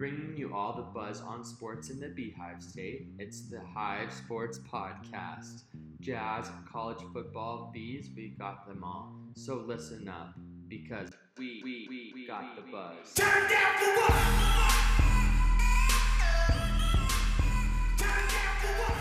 bringing you all the buzz on sports in the Beehive State. It's the Hive Sports Podcast. Jazz, college football, bees, we got them all. So listen up, because we, we, we, we got the buzz. Turn down for what? Turn down for what?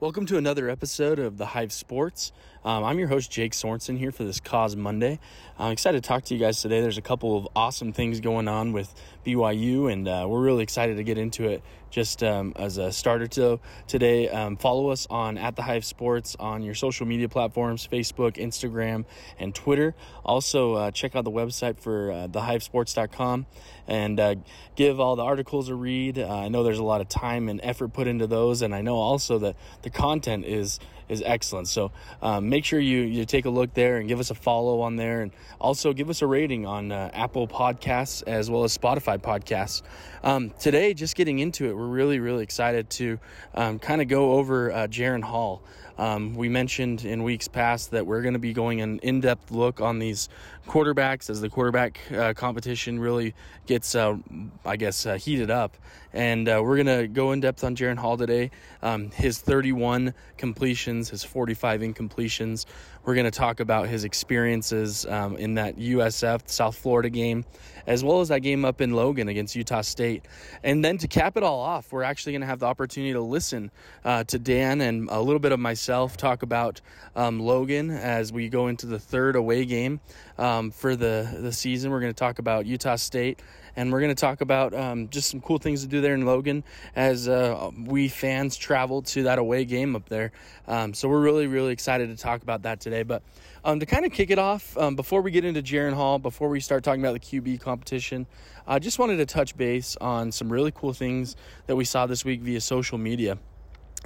Welcome to another episode of the Hive Sports. Um, I'm your host, Jake Sorensen, here for this COSMOnday. I'm excited to talk to you guys today. There's a couple of awesome things going on with BYU, and uh, we're really excited to get into it. Just um, as a starter to today, um, follow us on at the Hive Sports on your social media platforms Facebook, Instagram, and Twitter. Also, uh, check out the website for uh, thehivesports.com and uh, give all the articles a read. Uh, I know there's a lot of time and effort put into those, and I know also that the content is is excellent. So um, make sure you you take a look there and give us a follow on there, and also give us a rating on uh, Apple Podcasts as well as Spotify Podcasts. Um, today, just getting into it, we're really really excited to um, kind of go over uh, Jaren Hall. Um, we mentioned in weeks past that we're going to be going an in depth look on these quarterbacks as the quarterback uh, competition really gets, uh, I guess, uh, heated up. And uh, we're going to go in depth on Jaren Hall today. Um, his 31 completions, his 45 incompletions. We're going to talk about his experiences um, in that USF South Florida game, as well as that game up in Logan against Utah State. And then to cap it all off, we're actually going to have the opportunity to listen uh, to Dan and a little bit of myself talk about um, Logan as we go into the third away game um, for the, the season. We're going to talk about Utah State and we're going to talk about um, just some cool things to do there in Logan as uh, we fans travel to that away game up there. Um, so we're really, really excited to talk about that today. But um, to kind of kick it off, um, before we get into Jaren Hall, before we start talking about the QB competition, I just wanted to touch base on some really cool things that we saw this week via social media.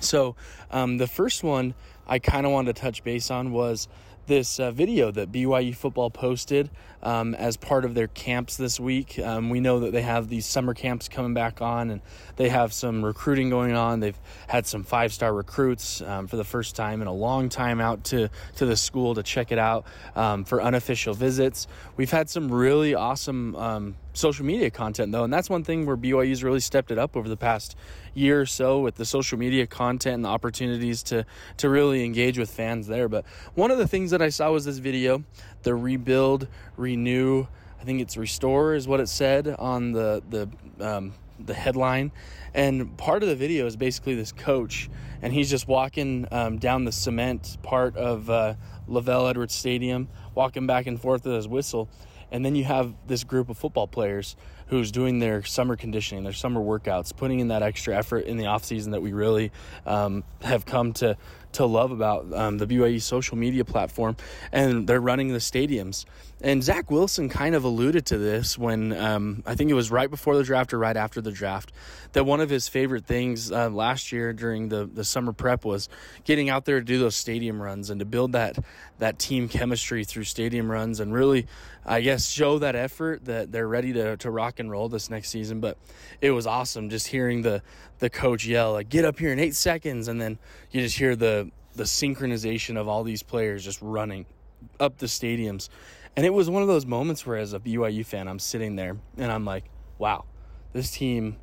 So, um, the first one I kind of wanted to touch base on was this uh, video that BYU football posted um, as part of their camps this week. Um, we know that they have these summer camps coming back on and they have some recruiting going on. They've had some five star recruits um, for the first time in a long time out to, to the school to check it out um, for unofficial visits. We've had some really awesome um, social media content though and that's one thing where BYU's really stepped it up over the past year or so with the social media content and the opportunities to to really engage with fans there but one of the things that I saw was this video the rebuild renew I think it's restore is what it said on the the um, the headline. And part of the video is basically this coach and he's just walking um, down the cement part of uh, LaVell Edwards Stadium walking back and forth with his whistle. And then you have this group of football players who's doing their summer conditioning, their summer workouts, putting in that extra effort in the off season that we really um, have come to to love about um, the BYU social media platform, and they're running the stadiums. And Zach Wilson kind of alluded to this when um, I think it was right before the draft or right after the draft that one of his favorite things uh, last year during the, the summer prep was getting out there to do those stadium runs and to build that that team chemistry through stadium runs and really, I guess, show that effort that they're ready to, to rock and roll this next season. But it was awesome just hearing the the coach yell like, "Get up here in eight seconds," and then you just hear the the synchronization of all these players just running up the stadiums. And it was one of those moments where, as a BYU fan, I'm sitting there and I'm like, wow, this team,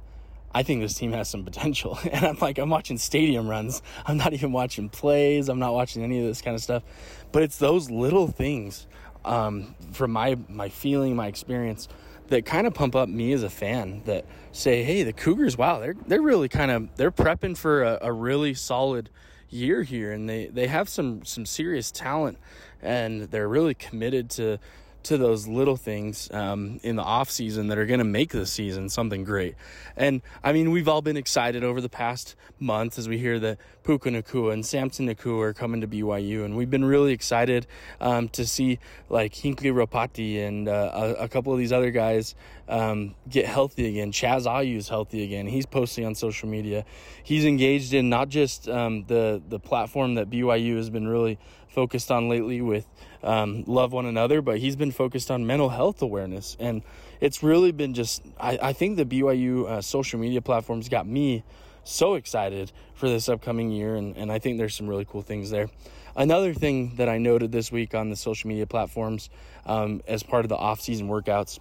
I think this team has some potential. And I'm like, I'm watching stadium runs. I'm not even watching plays. I'm not watching any of this kind of stuff. But it's those little things um, from my, my feeling, my experience, that kind of pump up me as a fan that say, hey, the Cougars, wow, they're, they're really kind of, they're prepping for a, a really solid year here and they, they have some some serious talent and they're really committed to to those little things um, in the off season that are going to make the season something great. And I mean, we've all been excited over the past month as we hear that Puka Nacua and Samson Nacua are coming to BYU, and we've been really excited um, to see like Hinckley Ropati and uh, a, a, couple of these other guys um, get healthy again. Chaz Ayu's healthy again. He's posting on social media. He's engaged in not just um, the the platform that BYU has been really focused on lately with um, love one another, but he's been focused on mental health awareness. And it's really been just, I, I think the BYU uh, social media platforms got me so excited for this upcoming year, and, and I think there's some really cool things there. Another thing that I noted this week on the social media platforms um, as part of the off-season workouts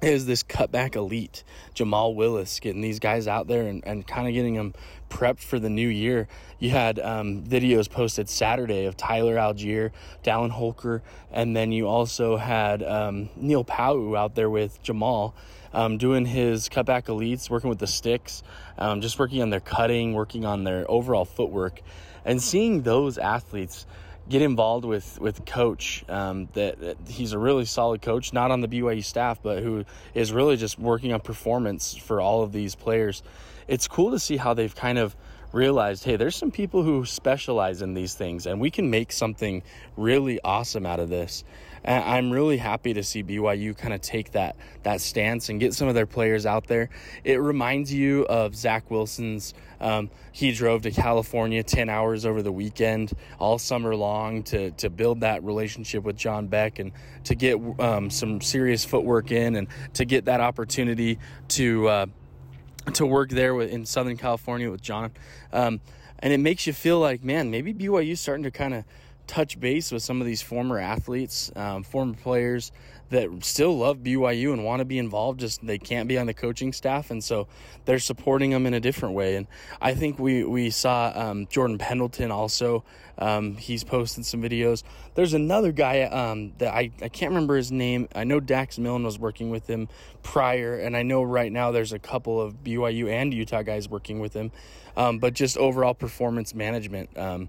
is this cutback elite Jamal Willis getting these guys out there and, and kind of getting them prepped for the new year. You had um, videos posted Saturday of Tyler Allgeier, Dallin Holker, and then you also had um, Neil Pau out there with Jamal um, doing his cutback elites, working with the sticks, um, just working on their cutting, working on their overall footwork, and seeing those athletes get involved with with coach um, that, that, he's a really solid coach not on the BYU staff but who is really just working on performance for all of these players. It's cool to see how they've kind of realized hey there's some people who specialize in these things and we can make something really awesome out of this and I'm really happy to see BYU kind of take that that stance and get some of their players out there. It reminds you of Zach Wilson's. Um, he drove to California 10 hours over the weekend, all summer long, to to build that relationship with John Beck and to get um, some serious footwork in and to get that opportunity to. Uh, to work there in Southern California with John, um, and it makes you feel like, man, maybe BYU is starting to kind of touch base with some of these former athletes, um, former players that still love BYU and want to be involved. Just they can't be on the coaching staff, and so they're supporting them in a different way. And I think we we saw um, Jordan Pendleton also. Um, he's posted some videos. There's another guy um, that I, I can't remember his name. I know Dax Milne was working with him prior, and I know right now there's a couple of BYU and Utah guys working with him. Um, but just overall performance management um,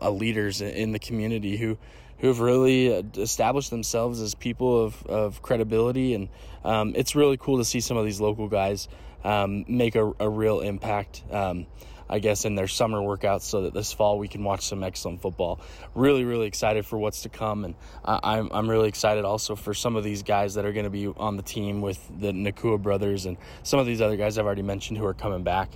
uh, leaders in the community who who've really uh, established themselves as people of, of credibility. And um, it's really cool to see some of these local guys um, make a, a, real impact um, I guess in their summer workouts so that this fall we can watch some excellent football. Really really excited for what's to come. And I'm, I'm really excited also for some of these guys that are going to be on the team with the Nacua brothers and some of these other guys I've already mentioned who are coming back.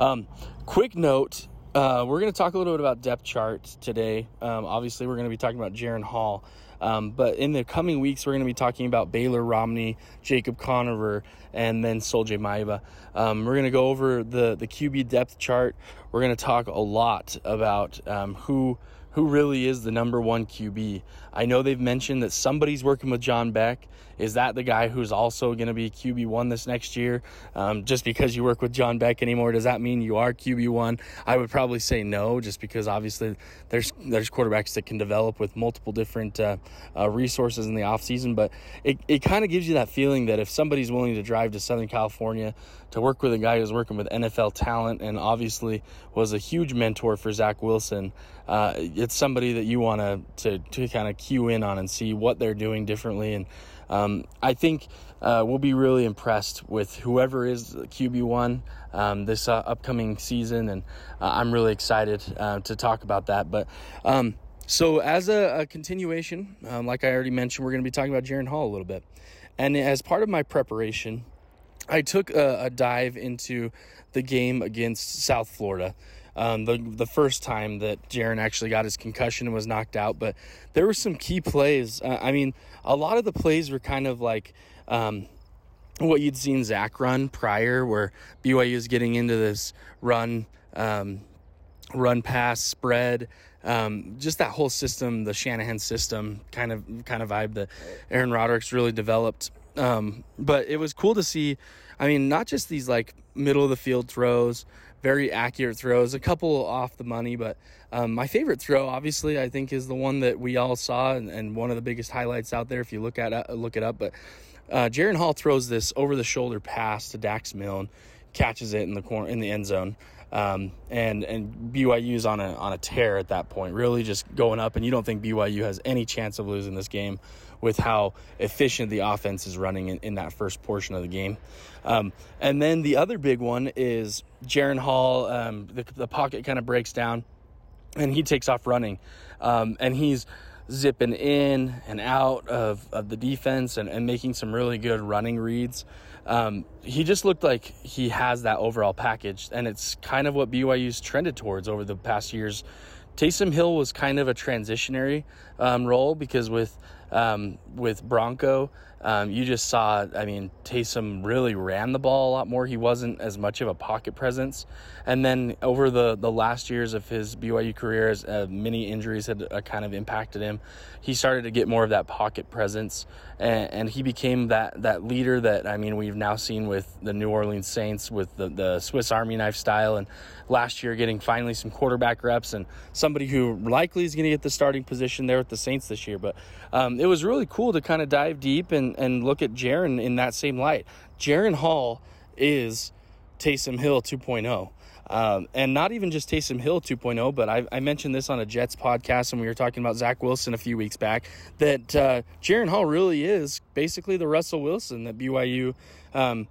Um, quick note uh, we're going to talk a little bit about depth charts today. Um, obviously, we're going to be talking about Jaren Hall. Um, but in the coming weeks, we're going to be talking about Baylor Romney, Jacob Conover, and then Sol-Jay Maiava. Um, we're going to go over the, the QB depth chart. We're going to talk a lot about um, who who really is the number one QB. I know they've mentioned that somebody's working with John Beck. Is that the guy who's also going to be QB1 this next year? Um, just because you work with John Beck anymore, does that mean you are QB1? I would probably say no, just because obviously there's there's quarterbacks that can develop with multiple different uh, uh, resources in the offseason. But it, it kind of gives you that feeling that if somebody's willing to drive to Southern California to work with a guy who's working with NFL talent and obviously was a huge mentor for Zach Wilson, uh, it's somebody that you want to to kind of cue in on and see what they're doing differently and um, I think uh, we'll be really impressed with whoever is QB1 um, this uh, upcoming season, and uh, I'm really excited uh, to talk about that. But um, so, as a, a continuation, um, like I already mentioned, we're going to be talking about Jaren Hall a little bit. And as part of my preparation, I took a, a dive into the game against South Florida um, the the first time that Jaren actually got his concussion and was knocked out. But there were some key plays. Uh, I mean, a lot of the plays were kind of like. Um, what you'd seen Zach run prior, where BYU is getting into this run, um, run pass spread, um, just that whole system, the Shanahan system kind of kind of vibe that Aaron Roderick's really developed. Um, but it was cool to see. I mean, not just these like middle of the field throws, very accurate throws, a couple off the money, but um, my favorite throw, obviously, I think is the one that we all saw and, and one of the biggest highlights out there if you look at it, look it up. But uh, Jaren Hall throws this over the shoulder pass to Dax Milne, catches it in the corner in the end zone. Um, and and BYU's on a on a tear at that point, really just going up, and you don't think BYU has any chance of losing this game with how efficient the offense is running in, in that first portion of the game. Um, and then the other big one is Jaren Hall. Um, the, the, pocket kind of breaks down, and he takes off running, um, and he's zipping in and out of, of the defense and, and making some really good running reads. Um, he just looked like he has that overall package, and it's kind of what BYU's trended towards over the past years. Taysom Hill was kind of a transitionary um, role because with um, with Bronco, Um, you just saw, I mean, Taysom really ran the ball a lot more. He wasn't as much of a pocket presence. And then over the, the last years of his BYU career, as uh, many injuries had uh, kind of impacted him, he started to get more of that pocket presence. And, and, he became that, that leader that, I mean, we've now seen with the New Orleans Saints with the, the Swiss Army knife style. And last year, getting finally some quarterback reps and somebody who likely is going to get the starting position there with the Saints this year. But um, it was really cool to kind of dive deep and and look at Jaren in that same light. Jaren Hall is Taysom Hill 2.0. Um, and not even just Taysom Hill 2.0, but I, I, mentioned this on a Jets podcast when we were talking about Zach Wilson a few weeks back. That uh, Jaren Hall really is basically the Russell Wilson that BYU um,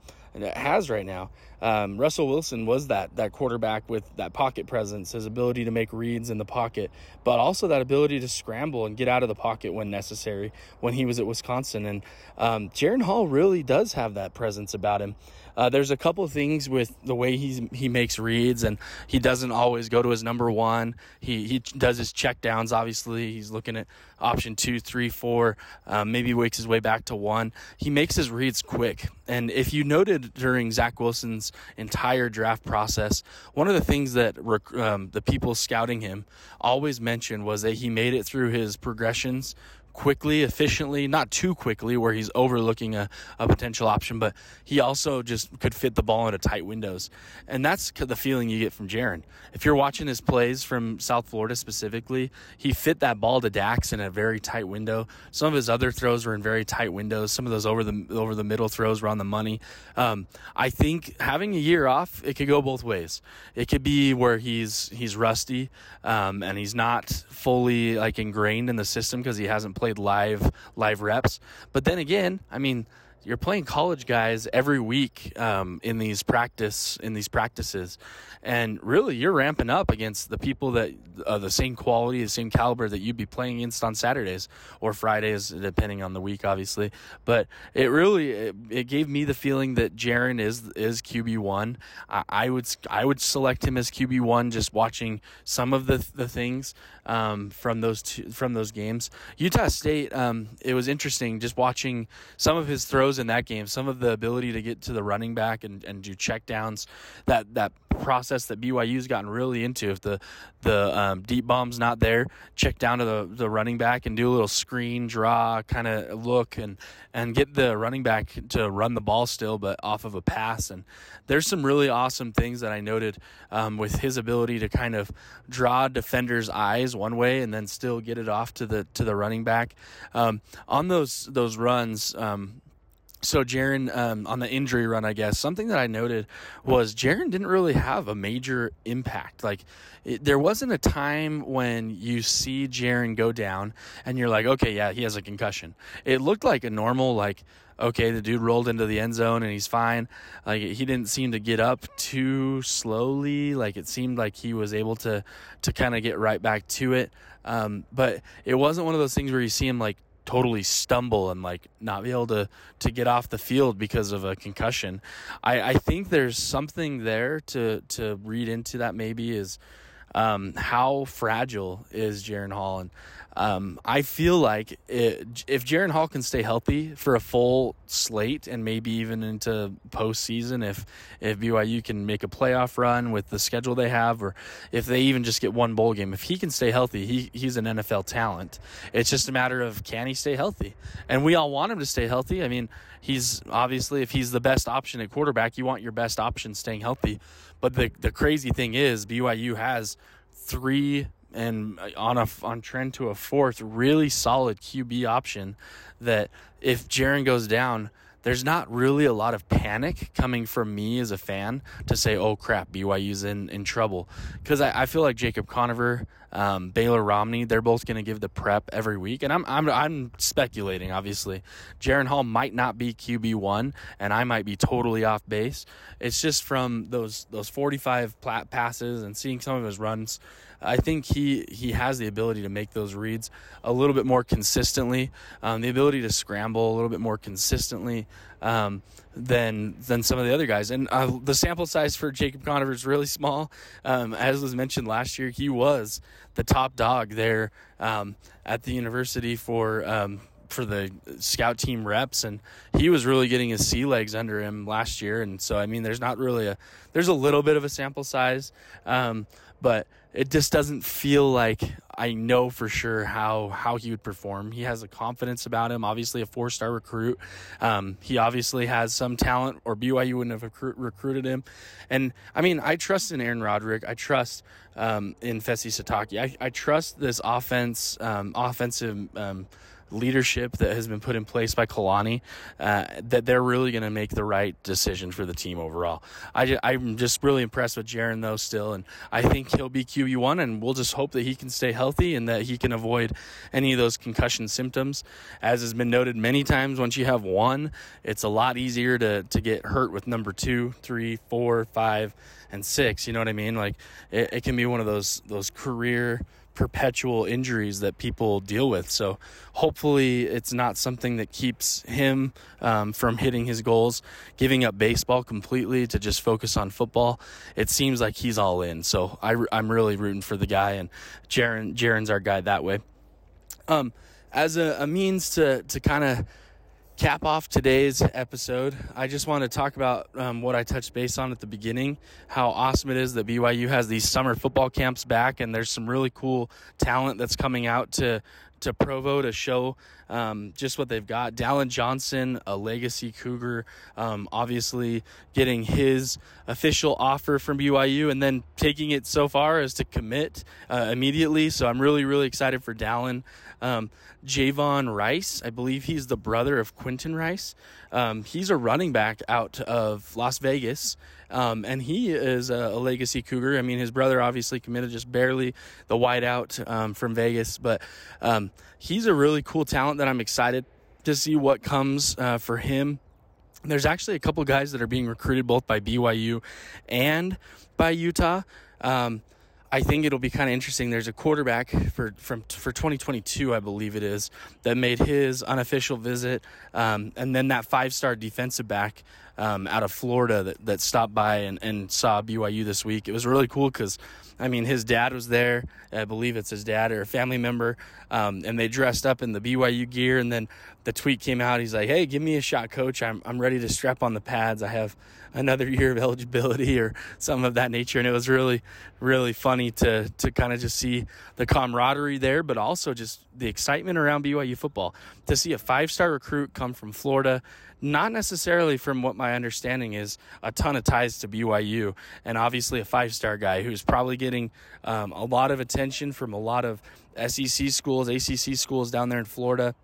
has right now. Um, Russell Wilson was that that quarterback with that pocket presence, his ability to make reads in the pocket, but also that ability to scramble and get out of the pocket when necessary. When he was at Wisconsin, and um, Jaren Hall really does have that presence about him. Uh, there's a couple of things with the way he he makes reads, and he doesn't always go to his number one. He he does his check downs. Obviously, he's looking at option two, three, four. Um, maybe wakes his way back to one. He makes his reads quick, and if you noted during Zach Wilson's entire draft process, one of the things that um, the people scouting him always mentioned was that he made it through his progressions quickly, efficiently, not too quickly where he's overlooking a, a potential option, but he also just could fit the ball into tight windows. And that's the feeling you get from Jaren. If you're watching his plays from South Florida specifically, he fit that ball to Dax in a very tight window. Some of his other throws were in very tight windows. Some of those over the over the middle throws were on the money. Um, I think having a year off, it could go both ways. It could be where he's he's rusty um, and he's not fully like ingrained in the system because he hasn't played live live reps. But then again, I mean, you're playing college guys every week um, in these practice in these practices, and really you're ramping up against the people that are the same quality, the same caliber that you'd be playing against on Saturdays or Fridays, depending on the week, obviously. But it really it, it gave me the feeling that Jaren is is QB one. I, I, would I would select him as QB one just watching some of the the things um, from those two, from those games. Utah State, um, it was interesting just watching some of his throws in that game, some of the ability to get to the running back and, and do check downs. That that process that BYU's gotten really into. If the the um, deep bomb's not there, check down to the, the running back and do a little screen draw kind of look and and get the running back to run the ball still, but off of a pass. And there's some really awesome things that I noted um, with his ability to kind of draw defenders' eyes one way and then still get it off to the to the running back um, on those those runs. Um, so Jaren um, on the injury run, I guess something that I noted was Jaren didn't really have a major impact. Like it, there wasn't a time when you see Jaren go down and you're like, okay, yeah, he has a concussion. It looked like a normal like. Okay, the dude rolled into the end zone and he's fine. Like he didn't seem to get up too slowly. Like it seemed like he was able to to kind of get right back to it. Um, but it wasn't one of those things where you see him like totally stumble and like not be able to to get off the field because of a concussion. I, I think there's something there to to read into that maybe is um, how fragile is Jaren Hall and um, I feel like it, if Jaren Hall can stay healthy for a full slate and maybe even into postseason, if if BYU can make a playoff run with the schedule they have, or if they even just get one bowl game, if he can stay healthy, he he's an NFL talent. It's just a matter of can he stay healthy, and we all want him to stay healthy. I mean, he's obviously if he's the best option at quarterback, you want your best option staying healthy. But the the crazy thing is BYU has three and uh, on a on trend to a fourth really solid QB option that if Jaren goes down, there's not really a lot of panic coming from me as a fan to say, oh crap, BYU's in, in trouble. Because I, I, feel like Jacob Conover, um, Baylor Romney, they're both going to give the prep every week. And I'm, I'm, I'm speculating, obviously. Jaren Hall might not be QB1, and I might be totally off base. It's just from those, those 45 passes and seeing some of his runs I think he he has the ability to make those reads a little bit more consistently, um, the ability to scramble a little bit more consistently um, than than some of the other guys. And uh, the sample size for Jacob Conover is really small. Um, as was mentioned last year, he was the top dog there um, at the university for um, for the scout team reps, and he was really getting his sea legs under him last year. And so, I mean, there's not really a there's a little bit of a sample size, um, but it just doesn't feel like I know for sure how how he would perform. He has a confidence about him. Obviously, a four star recruit. Um, he obviously has some talent, or BYU wouldn't have recruit, recruited him. And I mean, I trust in Aaron Roderick. I trust um, in Fesi Sitake. I, I trust this offense, um, offensive um, leadership that has been put in place by Kalani, uh, that they're really going to make the right decision for the team overall. I, am just really impressed with Jaren, though, still, and I think he'll be QB1, and we'll just hope that he can stay healthy and that he can avoid any of those concussion symptoms. As has been noted many times, once you have one, it's a lot easier to, to get hurt with number two, three, four, five, and six. You know what I mean? Like, it, it can be one of those, those career – perpetual injuries that people deal with. So hopefully it's not something that keeps him um, from hitting his goals, giving up baseball completely to just focus on football. It seems like he's all in. So I, am really rooting for the guy, and Jaren Jaren's our guy that way. Um, as a, a means to to kind of cap off today's episode, I just want to talk about um, what I touched base on at the beginning how awesome it is that BYU has these summer football camps back, and there's some really cool talent that's coming out to to Provo to show um, just what they've got. Dallin Johnson, a legacy Cougar, um, obviously getting his official offer from BYU and then taking it so far as to commit uh, immediately. So I'm really, really excited for Dallin. Um, Javon Rice, I believe he's the brother of Quentin Rice. Um, he's a running back out of Las Vegas. Um, and he is a, a, legacy Cougar. I mean, his brother obviously committed just barely the whiteout um, from Vegas, but um, he's a really cool talent that I'm excited to see what comes uh, for him. There's actually a couple guys that are being recruited both by BYU and by Utah. Um, I think it'll be kind of interesting. There's a quarterback for from for 2022, I believe it is, that made his unofficial visit, um, and then that five star defensive back um, out of Florida that, that stopped by and, and saw BYU this week. It was really cool because, I mean, his dad was there. I believe it's his dad or a family member, um, and they dressed up in the BYU gear. And then the tweet came out. He's like, "Hey, give me a shot, coach. I'm I'm ready to strap on the pads. I have." another year of eligibility or something of that nature. And it was really, really funny to to kind of just see the camaraderie there, but also just the excitement around BYU football. To see a five star recruit come from Florida, not necessarily from what my understanding is, a ton of ties to BYU, and obviously a five star guy who's probably getting um, a lot of attention from a lot of SEC schools, ACC schools down there in Florida.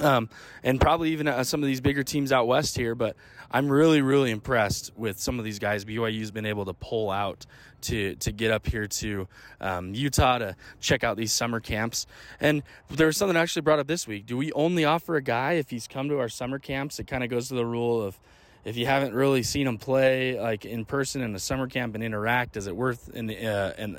Um, and probably even uh, some of these bigger teams out west here. But I'm really, really impressed with some of these guys BYU's been able to pull out to to get up here to um, Utah to check out these summer camps. And there was something I actually brought up this week. Do we only offer a guy if he's come to our summer camps? It kind of goes to the rule of if you haven't really seen them play like in person in a summer camp and interact, is it worth an uh, an,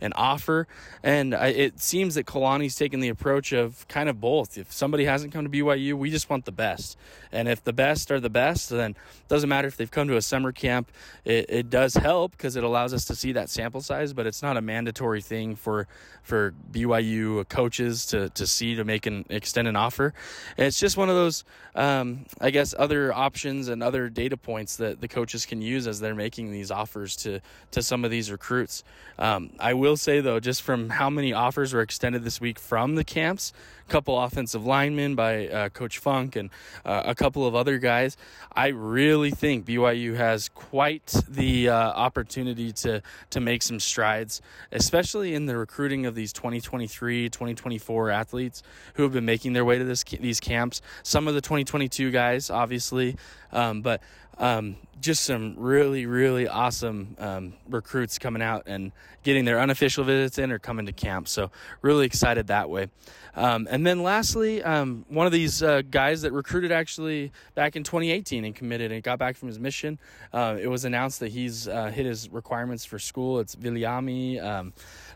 an offer? And I, it seems that Kalani's taken the approach of kind of both. If somebody hasn't come to BYU, we just want the best, and if the best are the best, then it doesn't matter if they've come to a summer camp. It, it does help because it allows us to see that sample size, but it's not a mandatory thing for for BYU coaches to to see to make an extend an offer. And it's just one of those, um, I guess, other options and other other data points that the coaches can use as they're making these offers to to some of these recruits. Um, I will say though, just from how many offers were extended this week from the camps, couple offensive linemen by uh, Coach Funk and uh, a couple of other guys, I really think BYU has quite the uh, opportunity to to make some strides, especially in the recruiting of these 2023, 2024 athletes who have been making their way to this these camps. Some of the 2022 guys, obviously, um, but um, just some really, really awesome um, recruits coming out and getting their unofficial visits in or coming to camp. So, really excited that way. Um, and then, lastly, um, one of these uh, guys that recruited actually back in 2018 and committed and got back from his mission. Uh, it was announced that he's uh, hit his requirements for school. It's Viliami. Um,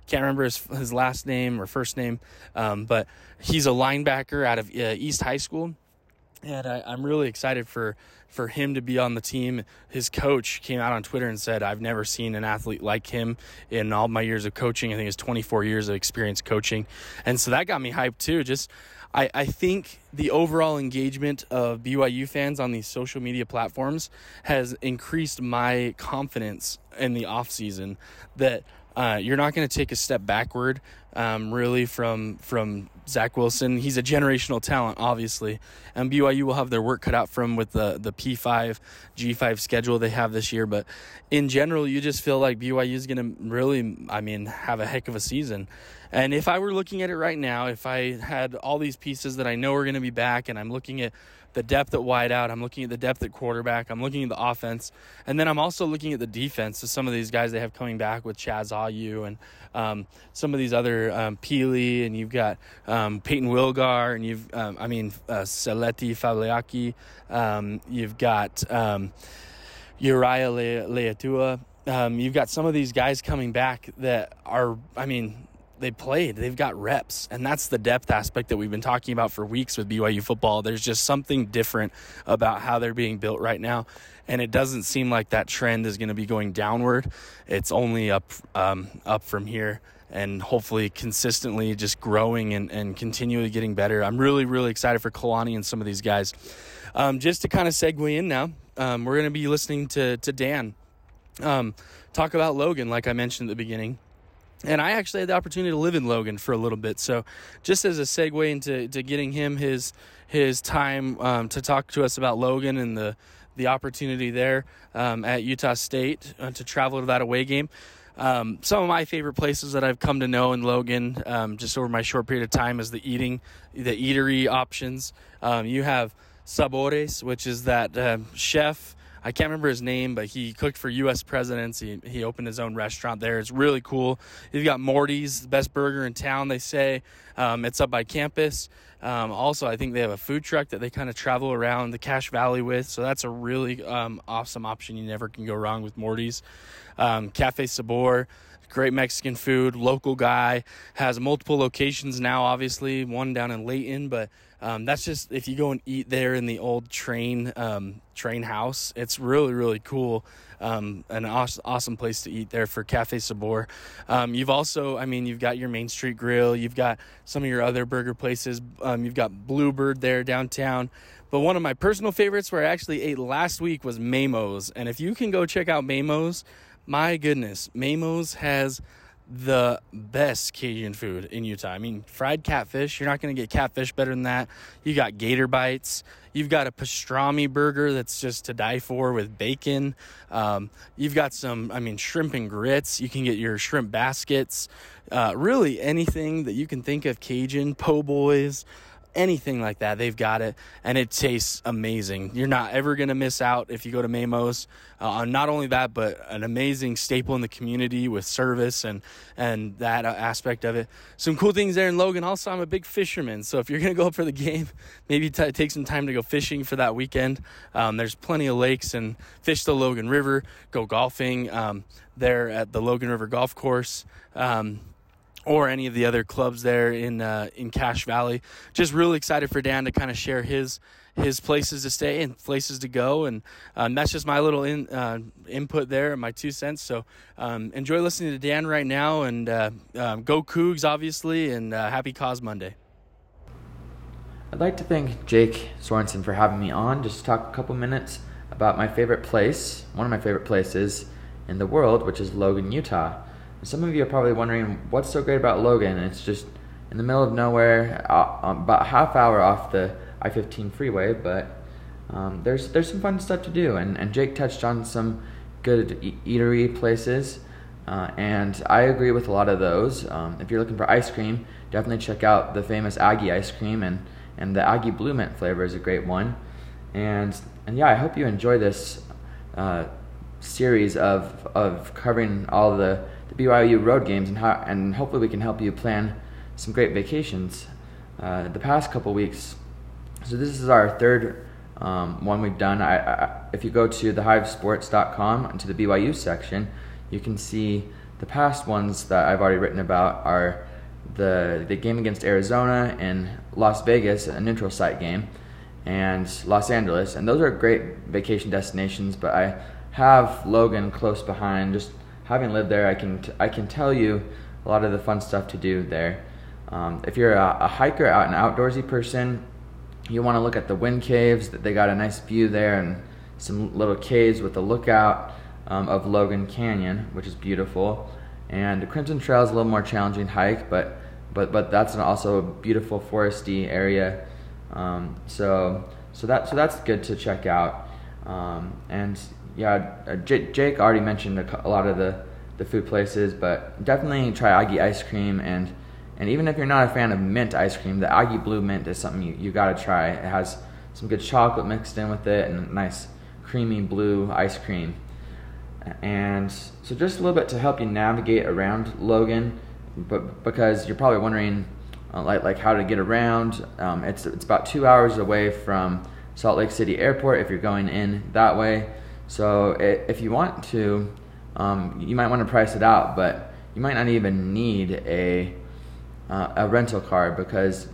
can't remember his, his last name or first name, um, but he's a linebacker out of uh, East High School and I, am really excited for for him to be on the team. His coach came out on Twitter and said, "I've never seen an athlete like him in all my years of coaching. I think it's 24 years of experience coaching, and so that got me hyped too. Just I, I think the overall engagement of BYU fans on these social media platforms has increased my confidence in the off season that uh, you're not going to take a step backward, um, really, from from Zach Wilson. He's a generational talent, obviously, and BYU will have their work cut out from with the the P5, G5 schedule they have this year. But in general, you just feel like BYU is going to really, I mean, have a heck of a season. And if I were looking at it right now, if I had all these pieces that I know are going to be back, and I'm looking at the depth at wideout. I'm looking at the depth at quarterback. I'm looking at the offense, and then I'm also looking at the defense. So some of these guys they have coming back with Chaz Ayu and um, some of these other um, Pili, and you've got um, Payton Wilgar, and you've um, I mean uh, Seletti Fabliaki. Um, you've got um, Uriah Le- Leiataua. Um, you've got some of these guys coming back that are, I mean, they played, they've got reps, and that's the depth aspect that we've been talking about for weeks with BYU football. There's just something different about how they're being built right now, and it doesn't seem like that trend is going to be going downward. It's only up, um, up from here, and hopefully consistently just growing and, and continually getting better. I'm really, really excited for Kalani and some of these guys. Um, just to kind of segue in now, um, we're going to be listening to to Dan um, talk about Logan, like I mentioned at the beginning. And I actually had the opportunity to live in Logan for a little bit. So, just as a segue into to getting him his his time um, to talk to us about Logan and the the opportunity there um, at Utah State uh, to travel to that away game. Um, some of my favorite places that I've come to know in Logan, um, just over my short period of time, is the eating, the eatery options. Um, you have Sabores, which is that uh, chef. I can't remember his name, but he cooked for U.S. presidents. He, he opened his own restaurant there. It's really cool. You've got Morty's, the best burger in town, they say. Um, it's up by campus. Um, also, I think they have a food truck that they kind of travel around the Cache Valley with. So that's a really um, awesome option. You never can go wrong with Morty's. Um, Cafe Sabor, great Mexican food, local guy, has multiple locations now, obviously, one down in Layton, but um, that's just if you go and eat there in the old train um, train house, it's really really cool. Um, an awesome, awesome place to eat there for Cafe Sabor. Um, you've also, I mean, you've got your Main Street Grill. You've got some of your other burger places. Um, you've got Bluebird there downtown. But one of my personal favorites, where I actually ate last week, was Mamo's. And if you can go check out Mamo's, my goodness, Mamo's has the best Cajun food in Utah. I mean, fried catfish, you're not going to get catfish better than that. You got gator bites. You've got a pastrami burger that's just to die for with bacon. Um, you've got some, I mean, shrimp and grits. You can get your shrimp baskets. Uh, really, anything that you can think of Cajun, po' boys anything like that, they've got it, and it tastes amazing. You're not ever going to miss out if you go to Mamo's. Uh, not only that, but an amazing staple in the community with service and and that uh, aspect of it. Some cool things there in Logan. Also, I'm a big fisherman, so if you're going to go up for the game, maybe t- take some time to go fishing for that weekend. Um, there's plenty of lakes and fish the Logan River. Go golfing um, there at the Logan River Golf Course. Um, or any of the other clubs there in uh, in Cache Valley. Just really excited for Dan to kind of share his his places to stay and places to go, and um, that's just my little in, uh, input there, my two cents. So um, enjoy listening to Dan right now, and uh, um, go Cougs, obviously, and uh, happy COSMOnday. I'd like to thank Jake Sorensen for having me on. Just to talk a couple minutes about my favorite place, one of my favorite places in the world, which is Logan, Utah. Some of you are probably wondering what's so great about Logan. It's just in the middle of nowhere, uh, about half hour off the I-15 freeway, but um, there's there's some fun stuff to do. And, and Jake touched on some good e- eatery places, uh, and I agree with a lot of those. Um, if you're looking for ice cream, definitely check out the famous Aggie ice cream, and, and the Aggie Blue Mint flavor is a great one. And and yeah, I hope you enjoy this uh, series of of covering all the BYU road games and how, and hopefully we can help you plan some great vacations. Uh, the past couple weeks, so this is our third um, one we've done. I, I, if you go to thehivesports.com and to the BYU section, you can see the past ones that I've already written about are the the game against Arizona and Las Vegas, a neutral site game, and Los Angeles, and those are great vacation destinations. But I have Logan close behind, just having lived there, I can I can tell you a lot of the fun stuff to do there. Um, if you're a, a hiker, out an outdoorsy person, you want to look at the wind caves. That they got a nice view there and some little caves with a lookout um, of Logan Canyon, which is beautiful. And the Crimson Trail is a little more challenging hike, but but but that's an also a beautiful foresty area. Um, so so that so that's good to check out. Um, and yeah, uh, J- Jake already mentioned a, a lot of the the food places, but definitely try Aggie ice cream and and even if you're not a fan of mint ice cream, the Aggie Blue Mint is something you, you got to try. It has some good chocolate mixed in with it and nice creamy blue ice cream. And so just a little bit to help you navigate around Logan, but because you're probably wondering uh, like like how to get around. Um, it's it's about two hours away from Salt Lake City Airport if you're going in that way. So if you want to, um, you might want to price it out, but you might not even need a uh, a rental car because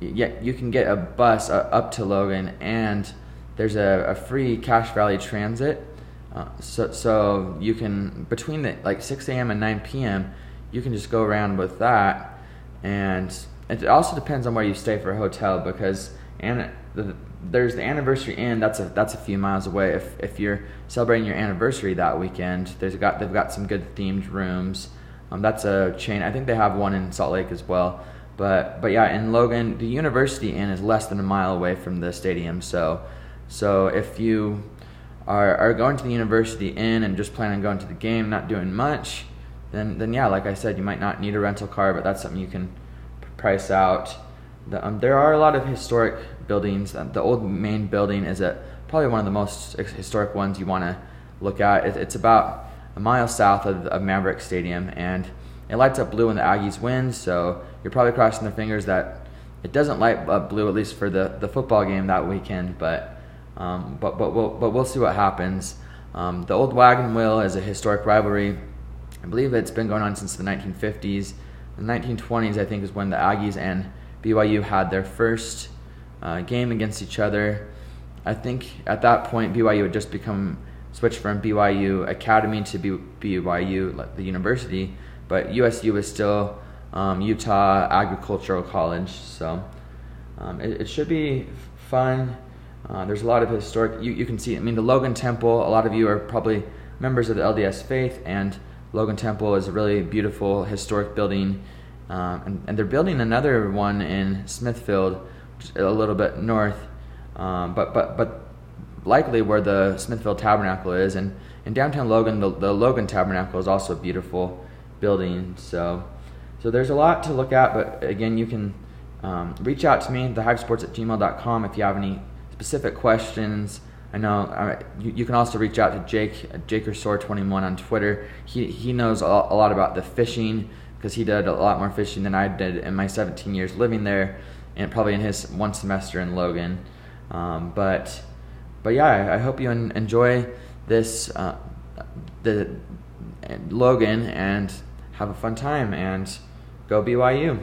yeah, you can get a bus uh, up to Logan and there's a, a free Cache Valley Transit. Uh, so, so you can between the like 6 a.m. and 9 p.m. you can just go around with that, and it also depends on where you stay for a hotel because and the, there's the anniversary inn that's a that's a few miles away. If if you're celebrating your anniversary that weekend, there's got they've got some good themed rooms. Um, that's a chain. I think they have one in Salt Lake as well. But but yeah, in Logan, the University Inn is less than a mile away from the stadium. So so if you are, are going to the University Inn and just plan on going to the game, not doing much, then then yeah, like I said, you might not need a rental car, but that's something you can price out. The, um, there are a lot of historic buildings. Um, the old main building is a, probably one of the most historic ones you want to look at. It, it's about a mile south of, of Maverik Stadium, and it lights up blue when the Aggies win. So you're probably crossing their fingers that it doesn't light up blue, at least for the, the football game that weekend. But um, but but we'll but we'll see what happens. Um, the old wagon wheel is a historic rivalry. I believe it's been going on since the 1950s. The 1920s, I think, is when the Aggies and BYU had their first uh, game against each other. I think at that point BYU had just become switched from BYU Academy to BYU, like the university, but USU was still um, Utah Agricultural College. So um, it, it, should be fun. Uh, there's a lot of historic. You, you can see. I mean, the Logan Temple. A lot of you are probably members of the LDS faith, and Logan Temple is a really beautiful historic building. Um, and, and, they're building another one in Smithfield, a little bit north, um, but but but likely where the Smithfield Tabernacle is. And in downtown Logan, the, the Logan Tabernacle is also a beautiful building. So so there's a lot to look at. But again, you can um, reach out to me, thehivesports at gmail.com, if you have any specific questions. I know you, you, can also reach out to Jake, Jakersore21 on Twitter. He, he knows a lot about the fishing because he did a lot more fishing than I did in my 17 years living there and probably in his one semester in Logan. Um, but but yeah, I, I hope you enjoy this uh, the Logan and have a fun time and go BYU.